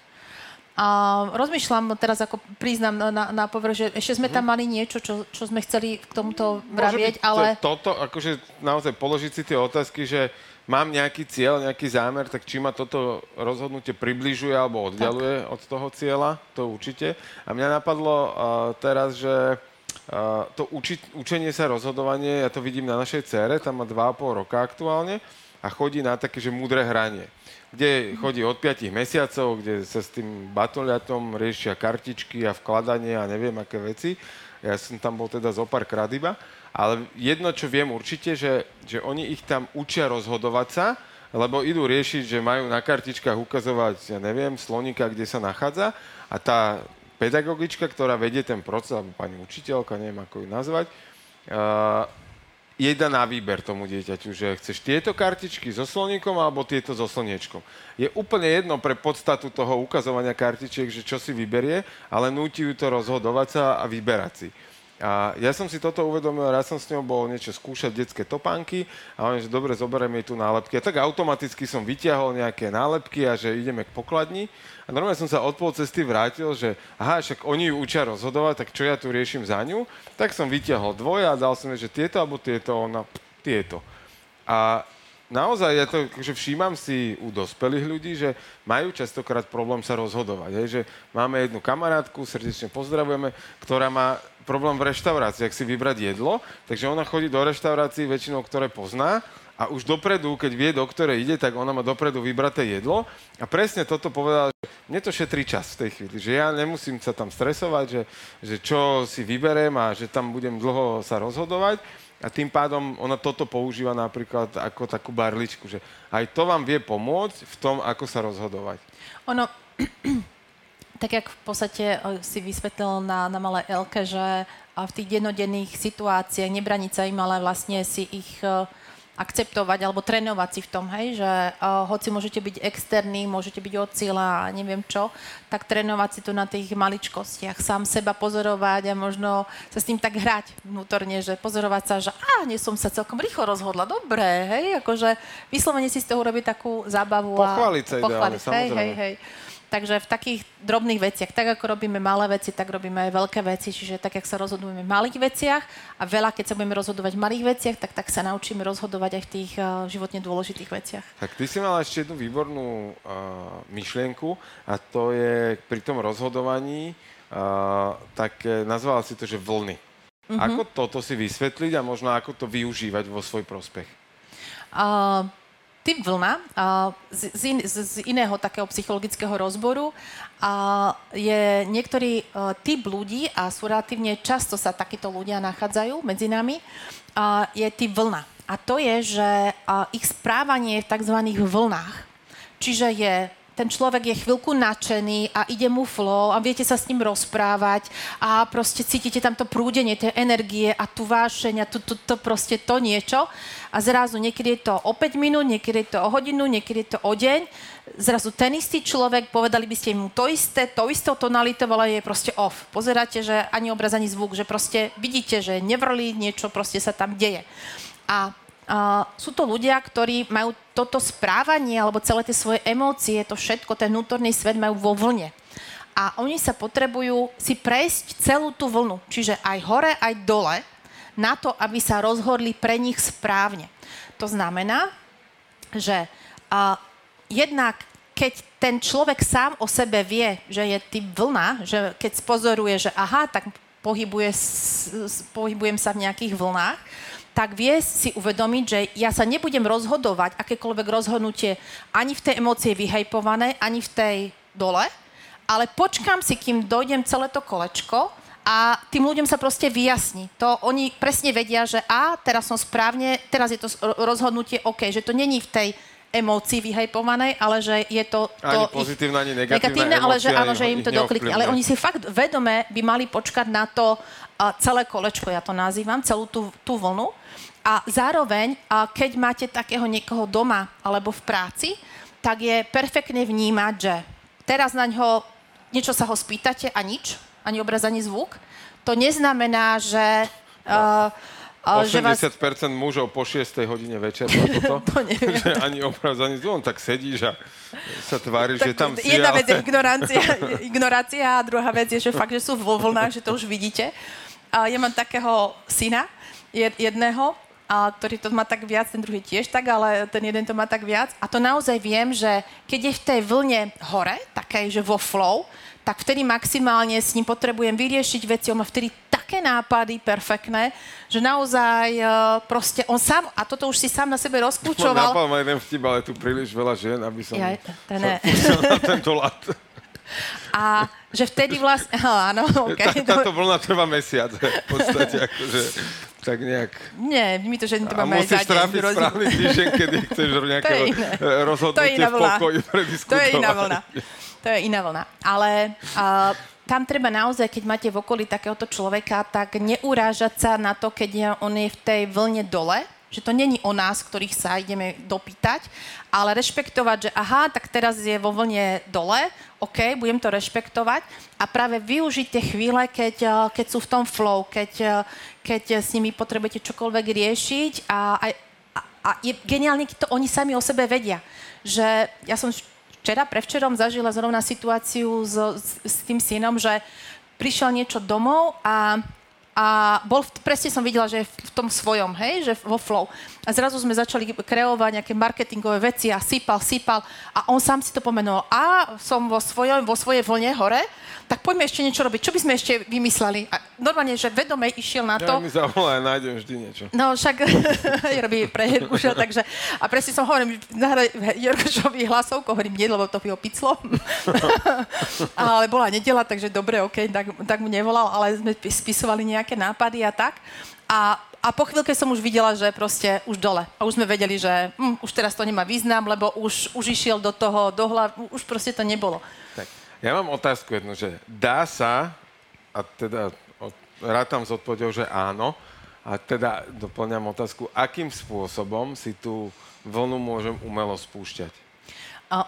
A rozmýšľam teraz, ako priznám na, na povrch, že ešte sme tam mhm. mali niečo, čo, čo sme chceli k tomuto vravieť, ale... Toto, akože naozaj položiť si tie otázky, že mám nejaký cieľ, nejaký zámer, tak či ma toto rozhodnutie približuje alebo oddialuje tak. od toho cieľa, to určite. A mňa napadlo uh, teraz, že uh, to uči, učenie sa, rozhodovanie, ja to vidím na našej cére, tam má 2,5 roka aktuálne, a chodí na také, že múdre hranie kde chodí od 5 mesiacov, kde sa s tým batoliatom riešia kartičky a vkladanie a neviem aké veci. Ja som tam bol teda zo pár krát iba. Ale jedno, čo viem určite, že, že oni ich tam učia rozhodovať sa, lebo idú riešiť, že majú na kartičkách ukazovať, ja neviem, sloníka, kde sa nachádza a tá pedagogička, ktorá vedie ten proces, alebo pani učiteľka, neviem ako ju nazvať, uh, jeda na výber tomu dieťaťu, že chceš tieto kartičky so sloníkom alebo tieto so slniečkom. Je úplne jedno pre podstatu toho ukazovania kartičiek, že čo si vyberie, ale núti ju to rozhodovať sa a vyberať si. A ja som si toto uvedomil, raz som s ňou bol niečo skúšať detské topánky a on že dobre, zoberieme jej tu nálepky. A tak automaticky som vyťahol nejaké nálepky a že ideme k pokladni. A normálne som sa od pol cesty vrátil, že aha, však oni ju učia rozhodovať, tak čo ja tu riešim za ňu? Tak som vyťahol dvoje a dal som jej, že tieto alebo tieto, ona tieto. A naozaj ja to že všímam si u dospelých ľudí, že majú častokrát problém sa rozhodovať. Hej, že máme jednu kamarátku, srdečne pozdravujeme, ktorá má problém v reštaurácii, ak si vybrať jedlo, takže ona chodí do reštaurácií väčšinou, ktoré pozná a už dopredu, keď vie, do ktorej ide, tak ona má dopredu vybraté jedlo a presne toto povedala, že mne to šetrí čas v tej chvíli, že ja nemusím sa tam stresovať, že, že čo si vyberiem a že tam budem dlho sa rozhodovať, a tým pádom ona toto používa napríklad ako takú barličku, že aj to vám vie pomôcť v tom, ako sa rozhodovať. Ono, tak jak v podstate eh, si vysvetlil na, na malé Elke, že v tých dennodenných situáciách nebraniť sa im, ale vlastne si ich uh, akceptovať alebo trénovať si v tom, hej, že uh, hoci môžete byť externí, môžete byť od cieľa a neviem čo, tak trénovať si to na tých maličkostiach, sám seba pozorovať a možno sa s tým tak hrať vnútorne, že pozorovať sa, že a nie som sa celkom rýchlo rozhodla, dobre, hej, akože vyslovene si z toho urobiť takú zábavu. Pochváliť sa pochváliť, ideálne, hej, hej, hej. Takže v takých drobných veciach, tak ako robíme malé veci, tak robíme aj veľké veci. Čiže tak, jak sa rozhodujeme v malých veciach a veľa, keď sa budeme rozhodovať v malých veciach, tak, tak sa naučíme rozhodovať aj v tých uh, životne dôležitých veciach. Tak ty si mala ešte jednu výbornú uh, myšlienku a to je pri tom rozhodovaní, uh, tak nazvala si to, že vlny. Uh-huh. Ako toto si vysvetliť a možno ako to využívať vo svoj prospech? Uh, typ vlna z, z, in, z iného takého psychologického rozboru je niektorý e, typ ľudí a sú relatívne často sa takíto ľudia nachádzajú medzi nami, je typ vlna. A to je, že ich správanie je v tzv. vlnách. Čiže je ten človek je chvíľku nadšený a ide mu flow a viete sa s ním rozprávať a proste cítite tam to prúdenie tej energie a tu vášeň a tu, tu, to proste to niečo a zrazu niekedy je to o 5 minút, niekedy je to o hodinu, niekedy je to o deň. Zrazu ten istý človek, povedali by ste mu to isté, to isté tonalitou, ale je proste off. Pozeráte, že ani obraz, ani zvuk, že proste vidíte, že nevrlí, niečo proste sa tam deje. A Uh, sú to ľudia, ktorí majú toto správanie alebo celé tie svoje emócie, to všetko, ten vnútorný svet majú vo vlne. A oni sa potrebujú si prejsť celú tú vlnu, čiže aj hore, aj dole, na to, aby sa rozhodli pre nich správne. To znamená, že uh, jednak keď ten človek sám o sebe vie, že je typ vlna, že keď spozoruje, že aha, tak pohybuje, pohybujem sa v nejakých vlnách, tak vie si uvedomiť, že ja sa nebudem rozhodovať akékoľvek rozhodnutie ani v tej emócie vyhajpované, ani v tej dole, ale počkám si, kým dojdem celé to kolečko a tým ľuďom sa proste vyjasní. To oni presne vedia, že a teraz som správne, teraz je to rozhodnutie OK, že to není v tej emócii vyhajpovanej, ale že je to... to ani pozitívne, ani negatívne, negatívne ale že áno, že im to doklikne. Ale oni si fakt vedome by mali počkať na to uh, celé kolečko, ja to nazývam, celú tú, tú vlnu a zároveň, keď máte takého niekoho doma alebo v práci, tak je perfektne vnímať, že teraz na ňo niečo sa ho spýtate a nič, ani obraz, ani zvuk. To neznamená, že... Uh, 80% vás... mužov po 6. hodine večer toto. to neviem. že ani obraz, ani. On tak sedíš a sa tvári, že tam si. Jedna ale... vec je ignorancia, ignorácia a druhá vec je, že fakt, že sú vo vlnách, že to už vidíte. Uh, ja mám takého syna, jedného, a ktorý to má tak viac, ten druhý tiež tak, ale ten jeden to má tak viac. A to naozaj viem, že keď je v tej vlne hore, také, že vo flow, tak vtedy maximálne s ním potrebujem vyriešiť veci. On má vtedy také nápady perfektné, že naozaj e, proste on sám, a toto už si sám na sebe rozklúčoval. Napadol ma jeden vtip, ale tu príliš veľa žien, aby som Ja, to ne. sa na tento lat. A že vtedy vlastne, áno, Tá, okay, táto vlna trvá mesiac, v podstate, akože tak nejak. Nie, my to ženy to A máme aj za musíš deň. trafiť rozdiel. správny týždeň, kedy chceš nejaké To To rozhodnutie v pokoji To prediskutovať. je iná vlna. To je iná vlna. Ale uh, tam treba naozaj, keď máte v okolí takéhoto človeka, tak neurážať sa na to, keď on je v tej vlne dole, že to není o nás, ktorých sa ideme dopýtať, ale rešpektovať, že aha, tak teraz je vo vlne dole, OK, budem to rešpektovať a práve využiť tie chvíle, keď, keď sú v tom flow, keď, keď s nimi potrebujete čokoľvek riešiť a, a, a je geniálne, keď to oni sami o sebe vedia. Že ja som včera, prevčerom zažila zrovna situáciu s, s, tým synom, že prišiel niečo domov a, a bol, presne som videla, že je v, tom svojom, hej, že vo flow. A zrazu sme začali kreovať nejaké marketingové veci a sypal, sypal a on sám si to pomenoval. A som vo, svojom, vo svojej vlne hore, tak poďme ešte niečo robiť. Čo by sme ešte vymysleli? A normálne, že vedome išiel na Ja to. mi zavolá nájdem vždy niečo. No však robí pre Jerguša, takže... A presne som hovorím, nahraj Jergušovi hlasovku, hovorím nie, lebo to by ho piclo. ale bola nedela, takže dobre, OK, tak, tak mu nevolal, ale sme pi- spisovali nejaké nápady a tak. A, a po chvíľke som už videla, že proste už dole. A už sme vedeli, že hm, už teraz to nemá význam, lebo už, už išiel do toho, do hlav, už proste to nebolo. Tak, ja mám otázku jednu, že dá sa, a teda od- rátam s odpovedou, že áno, a teda doplňam otázku, akým spôsobom si tú vlnu môžem umelo spúšťať?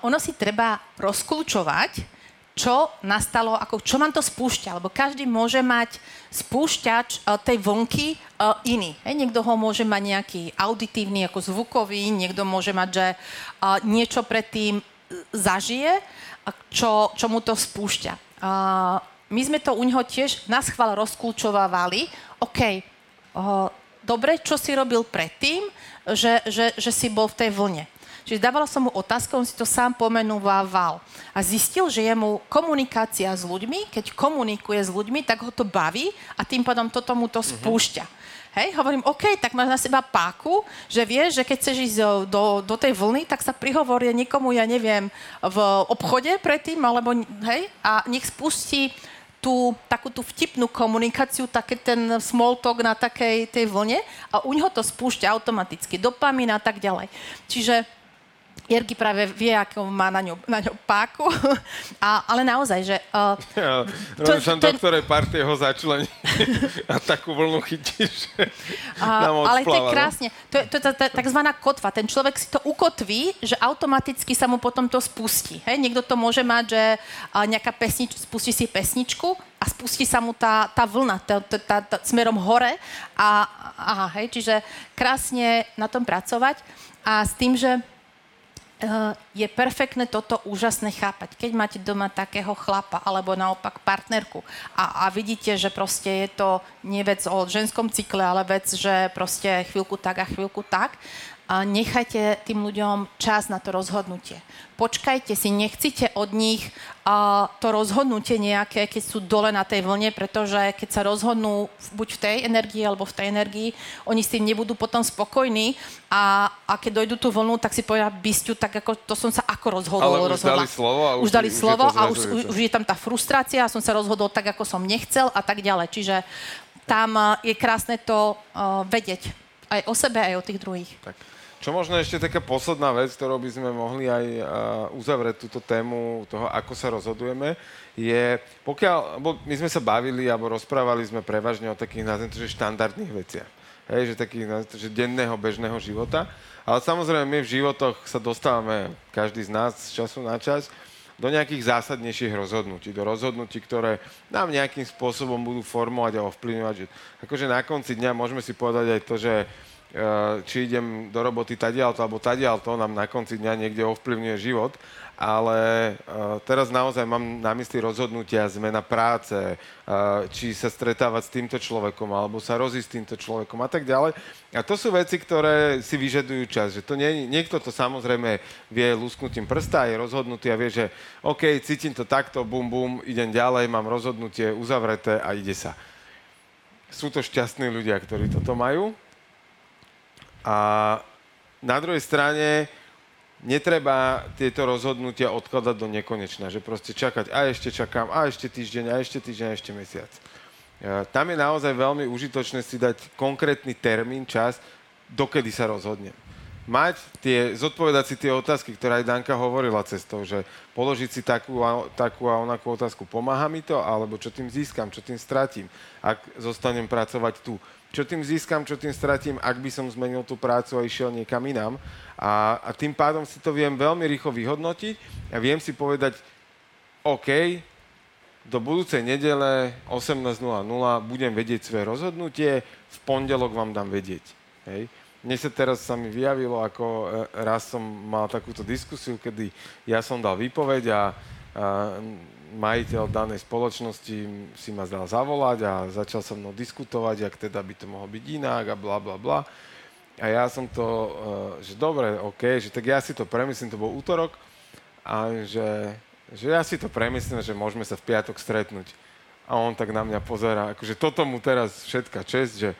Ono si treba rozklúčovať, čo nastalo, ako, čo vám to spúšťa, lebo každý môže mať spúšťač uh, tej vlnky uh, iný. Hej, niekto ho môže mať nejaký auditívny, ako zvukový, niekto môže mať, že uh, niečo predtým zažije, čo, čo mu to spúšťa. Uh, my sme to u neho tiež na schvál rozklúčovávali. OK, uh, dobre, čo si robil predtým, že, že, že si bol v tej vlne. Čiže dávala som mu otázku, on si to sám pomenúval. A zistil, že je mu komunikácia s ľuďmi, keď komunikuje s ľuďmi, tak ho to baví a tým pádom toto mu to spúšťa. Hej, hovorím, OK, tak máš na seba páku, že vieš, že keď chceš ísť do, do, do tej vlny, tak sa prihovoria niekomu, ja neviem, v obchode predtým, alebo hej, a nech spustí tú takú tú vtipnú komunikáciu, taký ten small talk na takej tej vlne a u neho to spúšťa automaticky dopamín a tak ďalej. Čiže Jerky práve vie, ako má na ňu, na ňu páku, a, ale naozaj, že... Uh, Ja, To- rozmýšľam, to- do ktorej partie ho začlení a takú vlnu chytíš, A, ale to je no? krásne. To je, to je takzvaná kotva. Ten človek si to ukotví, že automaticky sa mu potom to spustí. Hej? Niekto to môže mať, že a, nejaká pesnička, spustí si pesničku a spustí sa mu tá, tá vlna tá, tá, tá, tá, smerom hore. A, aha, hej? Čiže krásne na tom pracovať. A s tým, že Uh, je perfektné toto úžasné chápať. Keď máte doma takého chlapa alebo naopak partnerku a, a vidíte, že proste je to nie vec o ženskom cykle, ale vec, že proste chvíľku tak a chvíľku tak, nechajte tým ľuďom čas na to rozhodnutie. Počkajte si, nechcite od nich to rozhodnutie nejaké, keď sú dole na tej vlne, pretože keď sa rozhodnú buď v tej energii alebo v tej energii, oni s tým nebudú potom spokojní a, a keď dojdú tú vlnu, tak si povedia, bysťu, tak ako, to som sa ako rozhodol. Ale už rozhodla. dali slovo a už- už dali už je slovo a už, už je tam tá frustrácia a som sa rozhodol tak, ako som nechcel a tak ďalej. Čiže tam je krásne to a, vedieť aj o sebe, aj o tých druhých. Tak. Čo možno ešte taká posledná vec, ktorou by sme mohli aj uzavrieť túto tému toho, ako sa rozhodujeme, je, pokiaľ, bo my sme sa bavili alebo rozprávali sme prevažne o takých, nazvem že štandardných veciach. Hej, že takých, že denného, bežného života. Ale samozrejme, my v životoch sa dostávame, každý z nás z času na čas, do nejakých zásadnejších rozhodnutí, do rozhodnutí, ktoré nám nejakým spôsobom budú formovať a ovplyvňovať. Že, akože na konci dňa môžeme si povedať aj to, že či idem do roboty tadiaľto alebo tadiaľto, nám na konci dňa niekde ovplyvňuje život ale uh, teraz naozaj mám na mysli rozhodnutia, zmena práce, uh, či sa stretávať s týmto človekom, alebo sa rozísť s týmto človekom a tak ďalej. A to sú veci, ktoré si vyžadujú čas. Že to nie, niekto to samozrejme vie lusknutím prsta, je rozhodnutý a vie, že OK, cítim to takto, bum, bum, idem ďalej, mám rozhodnutie uzavreté a ide sa. Sú to šťastní ľudia, ktorí toto majú. A na druhej strane netreba tieto rozhodnutia odkladať do nekonečna, že proste čakať a ešte čakám, a ešte týždeň, a ešte týždeň, a ešte mesiac. Tam je naozaj veľmi užitočné si dať konkrétny termín, čas, dokedy sa rozhodnem. Mať tie, zodpovedať si tie otázky, ktoré aj Danka hovorila cestou, že položiť si takú a, takú a onakú otázku, pomáha mi to, alebo čo tým získam, čo tým stratím, ak zostanem pracovať tu čo tým získam, čo tým stratím, ak by som zmenil tú prácu a išiel niekam inám. A, a tým pádom si to viem veľmi rýchlo vyhodnotiť a viem si povedať, OK, do budúcej nedele 18.00 budem vedieť svoje rozhodnutie, v pondelok vám dám vedieť. Hej. Mne sa teraz sa mi vyjavilo, ako e, raz som mal takúto diskusiu, kedy ja som dal výpoveď a, a majiteľ danej spoločnosti si ma zdal zavolať a začal so mnou diskutovať, ak teda by to mohlo byť inak a bla bla bla. A ja som to, eh, že dobre, OK, že tak ja si to premyslím, to bol útorok, a že, že ja si to premyslím, že môžeme sa v piatok stretnúť. A on tak na mňa pozera, akože toto mu teraz všetka čest, že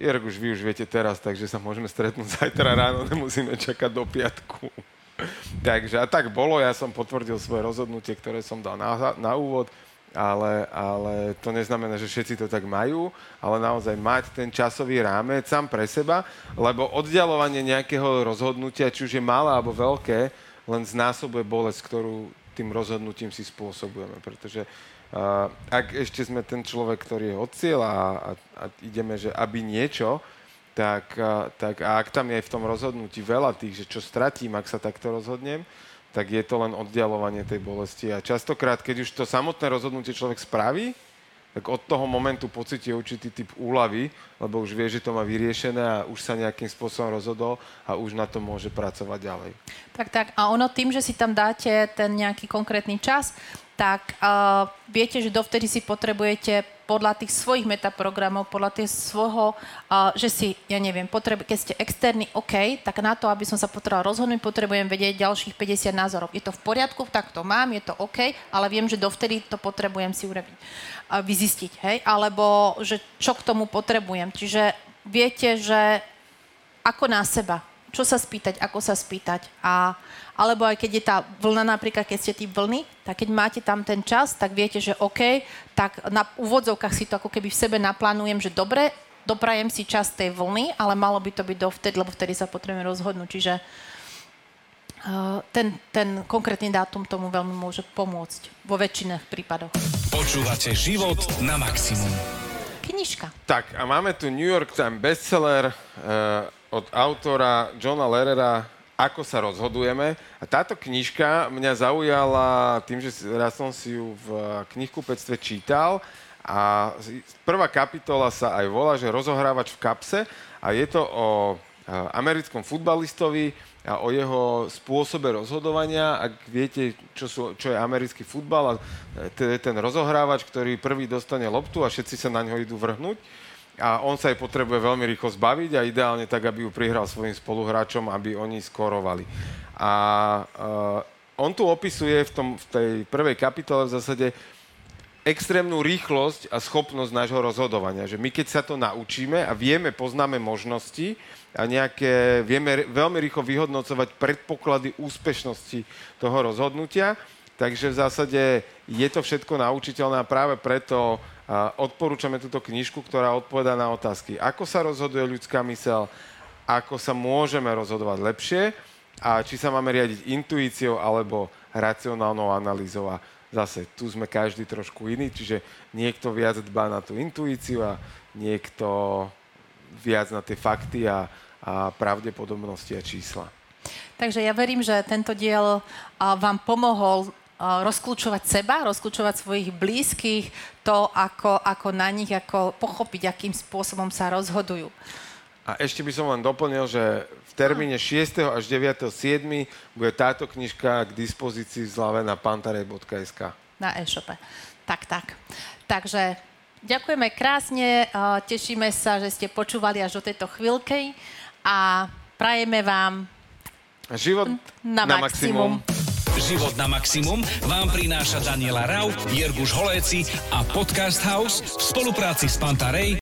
Jerg, už vy už viete teraz, takže sa môžeme stretnúť zajtra ráno, nemusíme čakať do piatku. Takže a tak bolo, ja som potvrdil svoje rozhodnutie, ktoré som dal na, na úvod, ale, ale to neznamená, že všetci to tak majú, ale naozaj mať ten časový rámec sám pre seba, lebo oddialovanie nejakého rozhodnutia, či už je malé alebo veľké, len znásobuje bolesť, ktorú tým rozhodnutím si spôsobujeme, pretože uh, ak ešte sme ten človek, ktorý je od cieľa a, a, a ideme, že aby niečo, tak, tak a ak tam je v tom rozhodnutí veľa tých, že čo stratím, ak sa takto rozhodnem, tak je to len oddialovanie tej bolesti. A častokrát, keď už to samotné rozhodnutie človek spraví, tak od toho momentu pocíti určitý typ úlavy, lebo už vie, že to má vyriešené a už sa nejakým spôsobom rozhodol a už na to môže pracovať ďalej. Tak, tak. A ono tým, že si tam dáte ten nejaký konkrétny čas, tak uh, viete, že dovtedy si potrebujete podľa tých svojich metaprogramov, podľa tých svojho, uh, že si, ja neviem, potrebu- keď ste externý, OK, tak na to, aby som sa potreboval rozhodnúť, potrebujem vedieť ďalších 50 názorov. Je to v poriadku, tak to mám, je to OK, ale viem, že dovtedy to potrebujem si urobiť, uh, vyzistiť, hej, alebo že čo k tomu potrebujem. Čiže viete, že ako na seba, čo sa spýtať, ako sa spýtať a alebo aj keď je tá vlna, napríklad keď ste tí vlny, tak keď máte tam ten čas, tak viete, že OK, tak na úvodzovkách si to ako keby v sebe naplánujem, že dobre, doprajem si čas tej vlny, ale malo by to byť dovtedy, lebo vtedy sa potrebujeme rozhodnúť. Čiže uh, ten, ten konkrétny dátum tomu veľmi môže pomôcť vo väčšine prípadoch. Počúvate život na maximum. Knižka. Tak a máme tu New York Times bestseller uh, od autora Johna Lerera ako sa rozhodujeme. A táto knižka mňa zaujala tým, že raz som si ju v knihkupectve čítal a prvá kapitola sa aj volá, že rozohrávač v kapse a je to o americkom futbalistovi a o jeho spôsobe rozhodovania. Ak viete, čo, sú, čo je americký futbal, a to je ten rozohrávač, ktorý prvý dostane loptu a všetci sa na ňo idú vrhnúť a on sa jej potrebuje veľmi rýchlo zbaviť a ideálne tak, aby ju prihral svojim spoluhráčom, aby oni skorovali. A uh, on tu opisuje v, tom, v tej prvej kapitole v zásade extrémnu rýchlosť a schopnosť nášho rozhodovania. Že my keď sa to naučíme a vieme, poznáme možnosti a nejaké, vieme veľmi rýchlo vyhodnocovať predpoklady úspešnosti toho rozhodnutia, takže v zásade je to všetko naučiteľné a práve preto odporúčame túto knižku, ktorá odpoveda na otázky, ako sa rozhoduje ľudská mysel, ako sa môžeme rozhodovať lepšie a či sa máme riadiť intuíciou alebo racionálnou analýzou. A zase tu sme každý trošku iný, čiže niekto viac dbá na tú intuíciu a niekto viac na tie fakty a, a pravdepodobnosti a čísla. Takže ja verím, že tento diel vám pomohol rozklúčovať seba, rozklúčovať svojich blízkych, to, ako, ako na nich, ako pochopiť, akým spôsobom sa rozhodujú. A ešte by som len doplnil, že v termíne 6. až 9. 7. bude táto knižka k dispozícii v zlave na pantarej.sk. Na e-shope. Tak, tak. Takže ďakujeme krásne, eh, tešíme sa, že ste počúvali až do tejto chvíľky a prajeme vám Život na, na maximum. maximum. Život na maximum vám prináša Daniela Rau, Jirguš Holéci a Podcast House v spolupráci s Pantarej